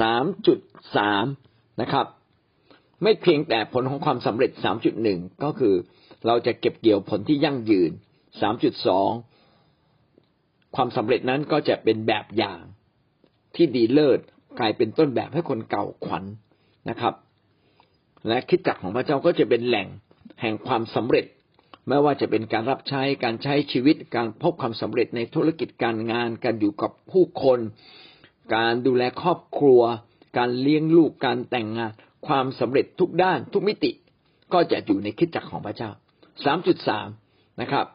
สามจุดสามนะครับ ไม่เพียงแต่ผลของความสำเร็จสามจุดหนึ่งก็คือเราจะเก็บเกี่ยวผลที่ยั่งยืนสามจุดสองความสำเร็จนั้นก็จะเป็นแบบอย่างที่ดีเลิศกลายเป็นต้นแบบให้คนเก่าขวัญนะครับ และคิดจักของพระเจ้าก็จะเป็นแหล่งแห่งความสำเร็จ ไม่ว่าจะเป็นการรับใช้การใช้ชีวิตการพบความสำเร็จในธุรกิจการงาน การอยู่กับผู้คน การดูแลครอบครัว การเลี้ยงลูกการแต่งงาน ความสำเร็จทุกด้านทุกมิติ ก็จะอยู่ในคิดจักรของพระเจ้าสามจุดสามนะครับ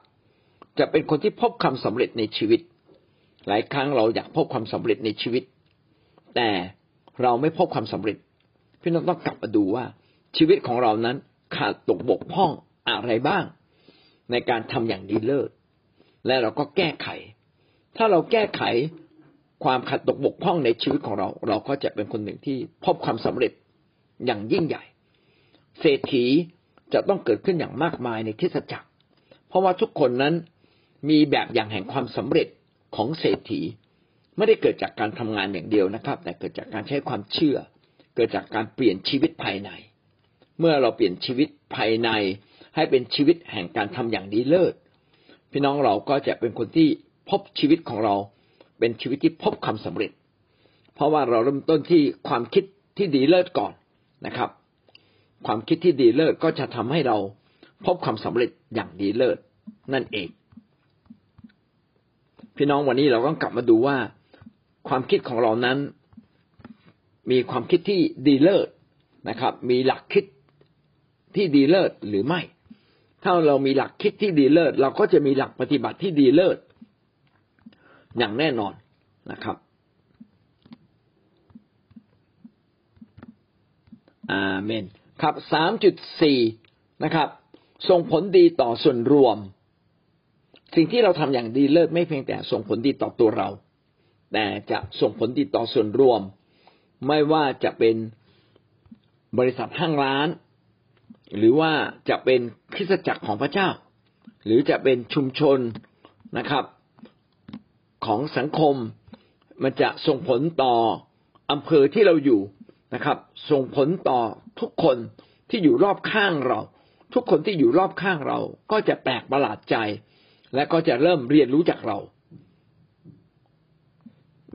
จะเป็นคนที่พบความสำเร็จในชีวิต หลายครั้งเราอยากพบความสำเร็จในชีวิต แต่เราไม่พบความสำเร็จ พี่น้องต้องกลับมาดูว่า ชีวิตของเรานั้นขาดตกบกพร่องอะไรบ้าง ในการทำอย่างดีเลิศและเราก็แก้ไข ถ้าเราแก้ไข ความขัดตกบกพร่องในชีวิตของเรา เราก็จะเป็นคนหนึ่งที่พบความสำเร็จอย่างยิ่งใหญ่ เศรษฐีจะต้องเกิดขึ้นอย่างมากมายในคริสตจักร เพราะว่าทุกคนนั้นมีแบบอย่างแห่งความสำเร็จของเศรษฐี ไม่ได้เกิดจากการทำงานอย่างเดียวนะครับ แต่เกิดจากการใช้ความเชื่อ เกิดจากการเปลี่ยนชีวิตภายใน เมื่อเราเปลี่ยนชีวิตภายใน ให้เป็นชีวิตแห่งการทำอย่างดีเลิศพี่น้องเราก็จะเป็นคนที่พบชีวิตของเรา เป็นชีวิตที่พบความสำเร็จ เพราะว่าเราเริ่มต้นที่ความคิดที่ดีเลิศก่อนนะครับ ความคิดที่ดีเลิศก็จะทำให้เราพบความสำเร็จอย่างดีเลิศนั่นเอง พี่น้องวันนี้เราต้องกลับมาดูว่า ความคิดของเรานั้น มีความคิดที่ดีเลิศนะครับ มีหลักคิดที่ดีเลิศหรือไม่ ถ้าเรามีหลักคิดที่ดีเลิศ เราก็จะมีหลักปฏิบัติที่ดีเลิศ อย่างแน่นอนนะครับอาเมนครับสามจุดสี่นะครับ ส่งผลดีต่อส่วนรวม สิ่งที่เราทำอย่างดีเลิศไม่เพียงแต่ส่งผลดีต่อตัวเรา แต่จะส่งผลดีต่อส่วนรวม ไม่ว่าจะเป็นบริษัทห้างร้าน หรือว่าจะเป็นคริสตจักรของพระเจ้า หรือจะเป็นชุมชนนะครับ ของสังคม มันจะส่งผลต่ออำเภอที่เราอยู่นะครับ ส่งผลต่อทุกคนที่อยู่รอบข้างเรา ทุกคนที่อยู่รอบข้างเรา ก็จะแปลกประหลาดใจ และก็จะเริ่มเรียนรู้จากเรา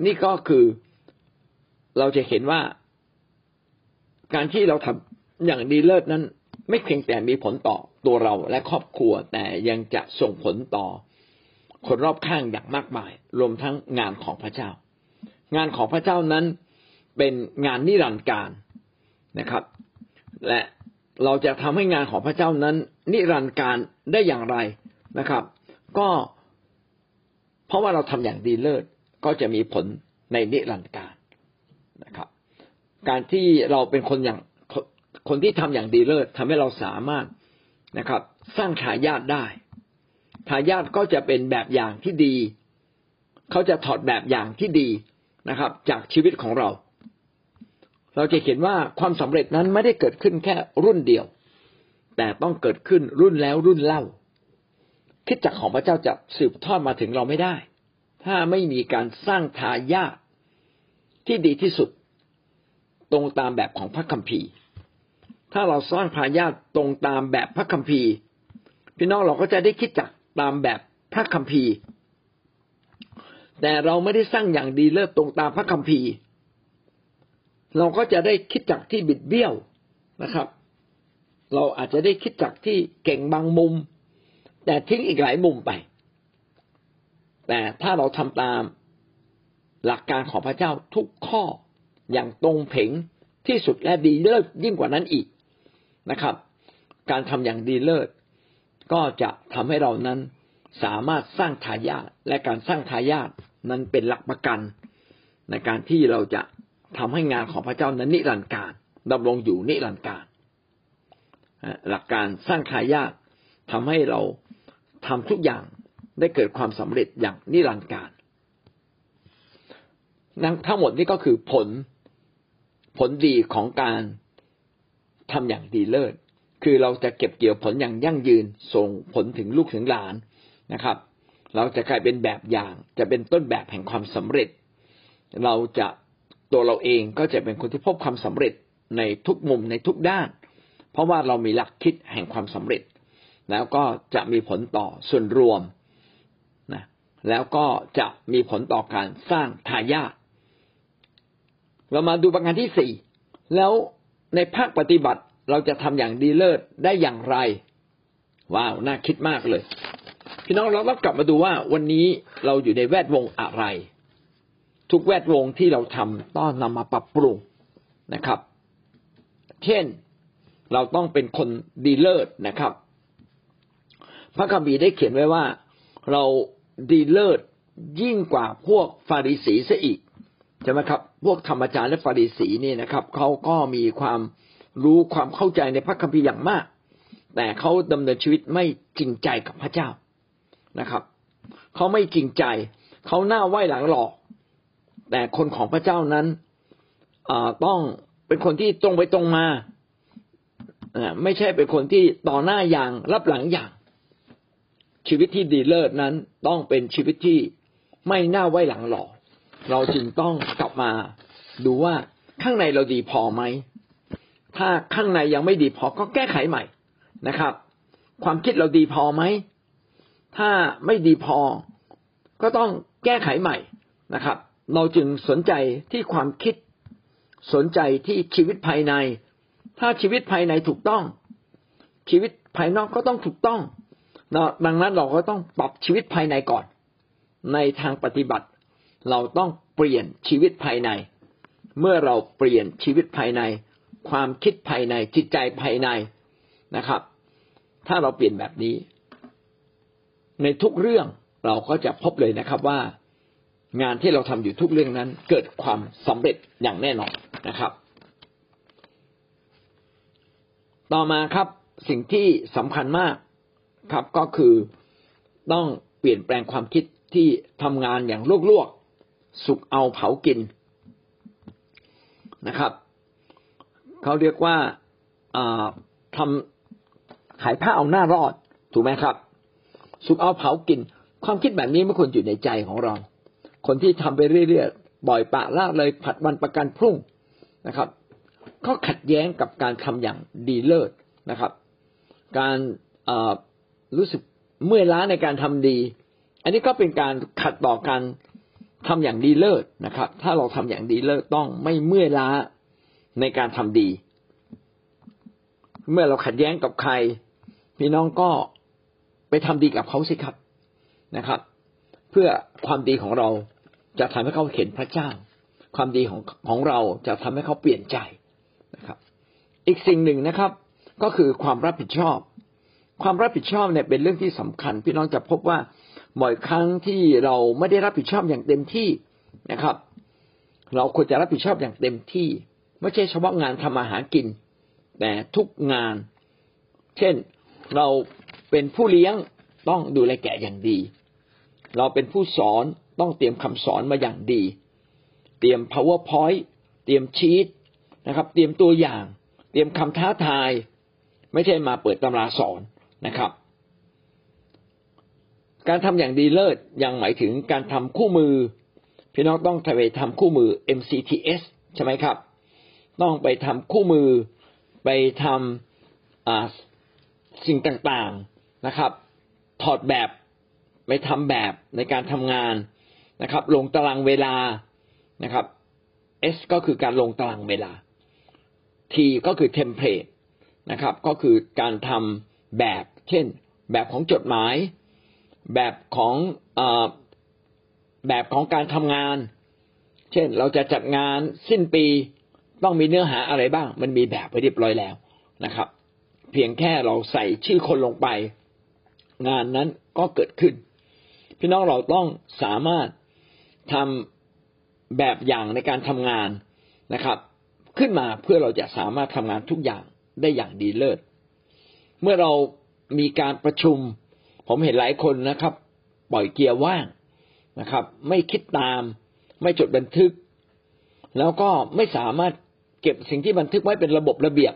นี่ก็คือเราจะเห็นว่าการที่เราทำอย่างดีเลิศนั้น ไม่เพียงแต่มีผลต่อตัวเราและครอบครัวแต่ยังจะส่งผลต่อ คนรอบข้างอย่างมากมาย รวมทั้งงานของพระเจ้า งานของพระเจ้านั้นเป็นงานนิรันดร์การนะครับ และเราจะทำให้งานของพระเจ้านั้น นิรันดร์การได้อย่างไรนะครับ ก็เพราะว่าเราทำอย่างดีเลิศก็จะมีผลในนิรันดร์การนะครับ การที่เราเป็นคนอย่างคนที่ทำอย่างดีเลิศทำให้เราสามารถนะครับ สร้างทายาทได้ ทายาทก็จะเป็นแบบอย่างที่ดี เขาจะถอดแบบอย่างที่ดีนะครับ จากชีวิตของเรา เราจะเห็นว่าความสำเร็จนั้นไม่ได้เกิดขึ้นแค่รุ่นเดียว แต่ต้องเกิดขึ้นรุ่นแล้วรุ่นเล่า คิดจักของพระเจ้าจะสืบทอดมาถึงเราไม่ได้ ถ้าไม่มีการสร้างทายาทที่ดีที่สุด ตรงตามแบบของพระคัมภีร์ ถ้าเราสร้างพายาทตรงตามแบบพระคัมภีร์ พี่น้องเราก็จะได้คิดจัก ตามแบบพระคัมภีร์ แต่เราไม่ได้สร้างอย่างดีเลิศตรงตามพระคัมภีร์ เราก็จะได้คิดจักที่บิดเบี้ยวนะครับ เราอาจจะได้คิดจักที่เก่งบางมุม แต่ทิ้งอีกหลายมุมไป แต่ถ้าเราทำตามหลักการของพระเจ้าทุกข้ออย่างตรงเผงที่สุดและดีเลิศยิ่งกว่านั้นอีกนะครับ การทำอย่างดีเลิศ ก็จะทำให้เรานั้นสามารถสร้างทายาทและการสร้างทายาทนั้นเป็นหลักประกัน ในการที่เราจะทำให้งานของพระเจ้านั้นนิรันดร์การดำรงอยู่นิรันดร์การหลักการสร้างทายาททำให้เราทำทุกอย่างได้เกิดความสำเร็จอย่างนิรันดร์การทั้งหมดนี้ก็คือผลผลดีของการทำอย่างดีเลิศ คือเราจะเก็บเกี่ยวผลอย่างยั่งยืนส่งผลถึงลูกถึงหลานนะครับ เราจะกลายเป็นแบบอย่าง จะเป็นต้นแบบแห่งความสำเร็จ เราจะตัวเราเองก็จะเป็นคนที่พบความสำเร็จในทุกมุมในทุกด้าน เพราะว่าเรามีหลักคิดแห่งความสำเร็จ แล้วก็จะมีผลต่อส่วนรวมนะแล้วก็จะมีผลต่อการสร้างทายาทเรามาดูประการที่สี่แล้วในภาคปฏิบัติ เราจะทำอย่างดีเลิศได้อย่างไร ว้าว น่าคิดมากเลย พี่น้องเราต้องกลับมาดูว่าวันนี้เราอยู่ในแวดวงอะไร ทุกแวดวงที่เราทำต้องนำมาปรับปรุงนะครับ เช่นเราต้องเป็นคนดีเลิศนะครับ พระคัมภีร์ได้เขียนไว้ว่า เราดีเลิศยิ่งกว่าพวกฟาริสีซะอีกใช่ไหมครับ พวกธรรมจารย์และฟาริสีนี่นะครับเขาก็มีความ รู้ความเข้าใจในพระคัมภีร์อย่างมาก แต่เขาดำเนินชีวิตไม่จริงใจกับพระเจ้านะครับเขาไม่จริงใจ เขาหน้าไหว้หลังหลอก แต่คนของพระเจ้านั้นต้องเป็นคนที่ตรงไปตรงมาไม่ใช่เป็นคนที่ต่อหน้าอย่างรับหลังอย่าง ชีวิตที่ดีเลิศนั้นต้องเป็นชีวิตที่ไม่หน้าไหว้หลังหลอก เราจึงต้องกลับมาดูว่าข้างในเราดีพอไหม ถ้าข้างในยังไม่ดีพอก็แก้ไขใหม่นะครับ ความคิดเราดีพอไหมถ้าไม่ดีพอก็ต้องแก้ไขใหม่นะครับ เราจึงสนใจที่ความคิดสนใจที่ชีวิตภายใน ถ้าชีวิตภายในถูกต้อง ชีวิตภายนอกก็ต้องถูกต้องดังนั้นเราก็ต้องปรับชีวิตภายในก่อน ในทางปฏิบัติ เราต้องเปลี่ยนชีวิตภายใน เมื่อเราเปลี่ยนชีวิตภายใน ความคิดภายในจิตใจภายในนะครับ ถ้าเราเปลี่ยนแบบนี้ ในทุกเรื่องเราก็จะพบเลยนะครับว่า งานที่เราทำอยู่ทุกเรื่องนั้น เกิดความสำเร็จอย่างแน่นอนนะครับ ต่อมาครับสิ่งที่สำคัญมากครับก็คือต้องเปลี่ยนแปลงความคิดที่ทำงานอย่างลวกๆ สุกเอาเผากินนะครับ เขาเรียกว่าทำขายผ้าเอาหน้ารอด ถูกไหมครับ สุกเอาเผากิน ความคิดแบบนี้ไม่ควรอยู่ในใจของเรา คนที่ทำไปเรื่อยๆบ่อยปะละเลยผัดวันประกันพรุ่งนะครับก็ขัดแย้งกับการทำอย่างดีเลิศนะครับ การรู้สึกเมื่อยล้าในการทำดี อันนี้ก็เป็นการขัดต่อการทำอย่างดีเลิศนะครับ ถ้าเราทำอย่างดีเลิศต้องไม่เมื่อยล้า ในการทำดี เมื่อเราขัดแย้งกับใคร พี่น้องก็ไปทำดีกับเขาสิครับนะครับ เพื่อความดีของเราจะทำให้เขาเห็นพระเจ้า ความดีของของเราจะทำให้เขาเปลี่ยนใจนะครับ อีกสิ่งหนึ่งนะครับ ก็คือความรับผิดชอบ ความรับผิดชอบเนี่ยเป็นเรื่องที่สำคัญ พี่น้องจะพบว่าบ่อยครั้งที่เราไม่ได้รับผิดชอบอย่างเต็มที่นะครับ เราควรจะรับผิดชอบอย่างเต็มที่ ไม่ใช่เฉพาะงานทำอาหารกิน แต่ทุกงาน เช่นเราเป็นผู้เลี้ยงต้องดูแลแกะอย่างดี เราเป็นผู้สอนต้องเตรียมคำสอนมาอย่างดี เตรียม powerpoint เตรียมชีตนะครับ เตรียมตัวอย่าง เตรียมคำท้าทาย ไม่ใช่มาเปิดตำราสอนนะครับ การทำอย่างดีเลิศยังหมายถึงการทำคู่มือ พี่น้องต้องไปทำคู่มือ MCTS ใช่ไหมครับ ต้องไปทำคู่มือไปทำสิ่งต่างๆนะครับ ถอดแบบไปทำแบบในการทำงานนะครับ ลงตารางเวลานะครับ S ก็คือการลงตารางเวลา T ก็คือเทมเพลตนะครับ ก็คือการทำแบบ เช่น แบบของจดหมาย แบบของอแบบของการทำงาน เช่น เราจะจัดงานสิ้นปี ต้องมีเนื้อหาอะไรบ้าง มันมีแบบไปเรียบร้อยแล้วนะครับ เพียงแค่เราใส่ชื่อคนลงไป งานนั้นก็เกิดขึ้น พี่น้องเราต้องสามารถทำแบบอย่างในการทำงานนะครับ ขึ้นมาเพื่อเราจะสามารถทำงานทุกอย่างได้อย่างดีเลิศ เมื่อเรามีการประชุม ผมเห็นหลายคนนะครับ ปล่อยเกียร์ว่างนะครับ ไม่คิดตาม ไม่จดบันทึก แล้วก็ไม่สามารถ เก็บสิ่งที่บันทึกไว้เป็นระบบระเบียบ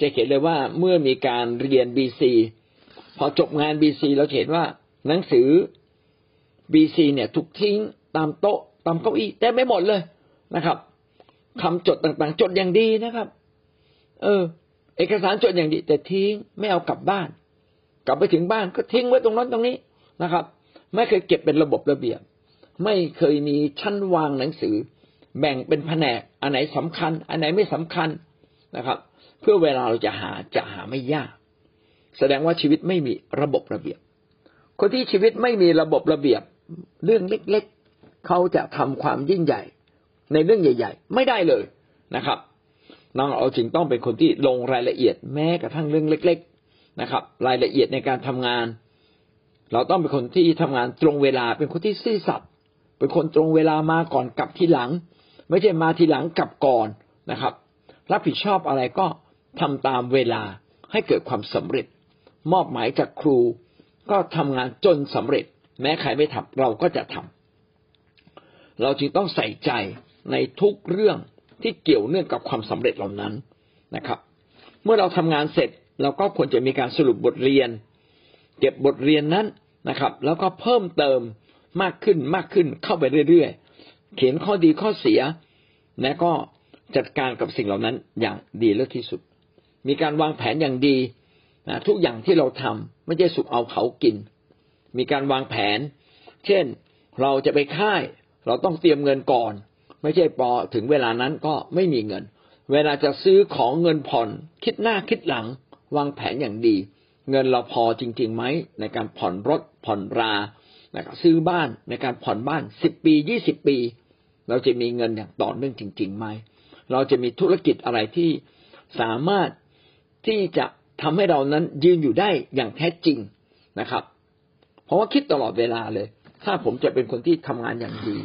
จะเห็นเลยว่าเมื่อมีการเรียนบีซีพอจบงานบีซีเราเห็นว่าหนังสือบีซีเนี่ยถูกทิ้งตามโต๊ะตามเก้าอี้เต็มไม่หมดเลยนะครับคำจดต่างๆ จดอย่างดีนะครับ เออ เอกสารจดอย่างดี แต่ทิ้งไม่เอากลับบ้าน กลับไปถึงบ้านก็ทิ้งไว้ตรงนั้นตรงนี้นะครับ ไม่เคยเก็บเป็นระบบระเบียบ ไม่เคยมีชั้นวางหนังสือ แบ่งเป็นแผนก อันไหนสำคัญ อันไหนไม่สำคัญนะครับ เพื่อเวลาเราจะหาจะหาไม่ยาก แสดงว่าชีวิตไม่มีระบบระเบียบ คนที่ชีวิตไม่มีระบบระเบียบ เรื่องเล็กๆ เขาจะทำความยิ่งใหญ่ ในเรื่องใหญ่ ๆ ไม่ได้เลยนะครับน้องเราจึงต้องเป็นคนที่ลงรายละเอียดแม้กระทั่งเรื่องเล็ก ๆนะครับ รายละเอียดในการทำงาน เราต้องเป็นคนที่ทำงานตรงเวลา เป็นคนที่ซื่อสัตย์เป็นคนตรงเวลามาก่อนกลับทีหลัง ไม่ใช่มาทีหลังกลับก่อนนะครับ รับผิดชอบอะไรก็ทำตามเวลาให้เกิดความสำเร็จ มอบหมายจากครูก็ทำงานจนสำเร็จ แม้ใครไม่ทำเราก็จะทำเราจึงต้องใส่ใจในทุกเรื่องที่เกี่ยวเนื่องกับความสำเร็จเหล่านั้นนะครับ เมื่อเราทำงานเสร็จเราก็ควรจะมีการสรุปบทเรียน เก็บบทเรียนนั้นนะครับ แล้วก็เพิ่มเติมมากขึ้นมากขึ้นเข้าไปเรื่อยๆ เขียนข้อดีข้อเสีย และก็จัดการกับสิ่งเหล่านั้นอย่างดีเลิศที่สุด มีการวางแผนอย่างดีนะทุกอย่างที่เราทำไม่ใช่สุกเอาเขากิน มีการวางแผน เช่นเราจะไปค่าย เราต้องเตรียมเงินก่อน ไม่ใช่พอถึงเวลานั้นก็ไม่มีเงิน เวลาจะซื้อของเงินผ่อน คิดหน้าคิดหลัง วางแผนอย่างดี เงินเราพอจริงๆไหมในการผ่อนรถผ่อนรา นะครับซื้อบ้านในการผ่อนบ้านสิบปียี่สิบปี เราจะมีเงินอย่างต่อเนื่องจริง ๆ ไหม เราจะมีธุรกิจอะไรที่สามารถที่จะทำให้เรานั้นยืนอยู่ได้อย่างแท้จริงนะครับ เพราะว่าคิดตลอดเวลาเลย ถ้าผมจะเป็นคนที่ทำงานอย่างดี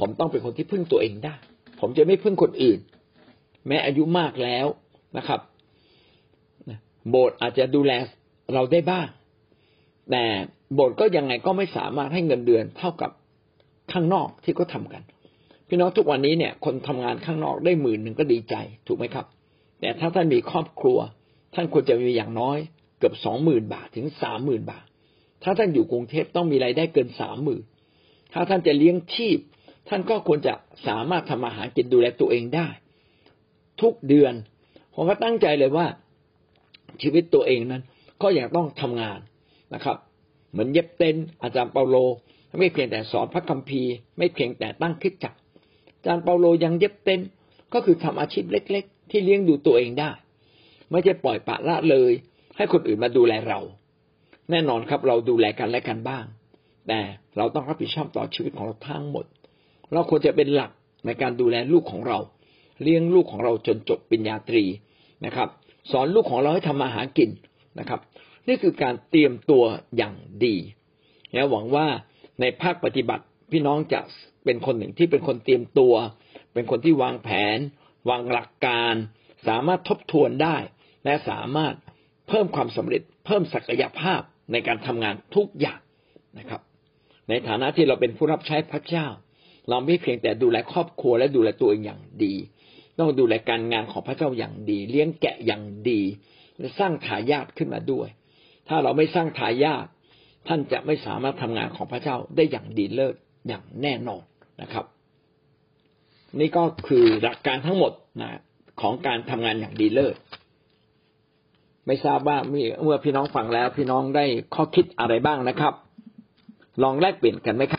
ผมต้องเป็นคนที่พึ่งตัวเองได้ ผมจะไม่พึ่งคนอื่น แม้อายุมากแล้วนะครับโบสถ์อาจจะดูแลเราได้บ้าง แต่โบสถ์ก็ยังไงก็ไม่สามารถให้เงินเดือนเท่ากับข้างนอกที่เขาทากัน พี่น้องทุกวันนี้เนี่ย คนทำงานข้างนอกได้หมื่นหนึ่งก็ดีใจถูกไหมครับ แต่ถ้าท่านมีครอบครัว ท่านควรจะมีอย่างน้อยเกือบสองหมื่นบาทถึงสามหมื่นบาท ถ้าท่านอยู่กรุงเทพต้องมีรายได้เกินสามหมื่นถ้าท่านจะเลี้ยงชีพ ท่านก็ควรจะสามารถทำอาหารกินดูแลตัวเองได้ ทุกเดือนผมก็ตั้งใจเลยว่าชีวิตตัวเองนั้น ก็ยังต้องทำงาน นะครับ เหมือนเย็บเต้นอาจารย์เปาโล ไม่เพียงแต่สอนพระคัมภีร์ ไม่เพียงแต่ตั้งคิดจักอาจารย์เปาโลยังเย็บเต้นก็คือทำอาชีพเล็ก ๆ ที่เลี้ยงดูตัวเองได้ ไม่ใช่ปล่อยปละละเลย ให้คนอื่นมาดูแลเรา แน่นอนครับเราดูแลกันและกันบ้าง แต่เราต้องรับผิดชอบต่อชีวิตของเราทั้งหมด เราควรจะเป็นหลักในการดูแลลูกของเรา เลี้ยงลูกของเราจนจบปริญญาตรีนะครับ สอนลูกของเราให้ทำมาหากินนะครับ นี่คือการเตรียมตัวอย่างดีและหวังว่าในภาคปฏิบัติพี่น้องจะเป็นคนหนึ่งที่เป็นคนเตรียมตัว เป็นคนที่วางแผน วางหลักการ สามารถทบทวนได้ และสามารถเพิ่มความสำเร็จ เพิ่มศักยภาพในการทำงานทุกอย่างนะครับ ในฐานะที่เราเป็นผู้รับใช้พระเจ้า เราไม่เพียงแต่ดูแลครอบครัวและดูแลตัวเองอย่างดีต้องดูแลการงานของพระเจ้าอย่างดี เลี้ยงแกะอย่างดี และสร้างทายาทขึ้นมาด้วย ถ้าเราไม่สร้างทายาทท่านจะไม่สามารถทำงานของพระเจ้าได้อย่างดีเลิศอย่างแน่นอนนะครับ นี่ก็คือหลักการทั้งหมดนะของการทำงานอย่างดีเลิศไม่ทราบว่าเมื่อพี่น้องฟังแล้ว พี่น้องได้ข้อคิดอะไรบ้างนะครับ ลองแลกเปลี่ยนกันไหมครับ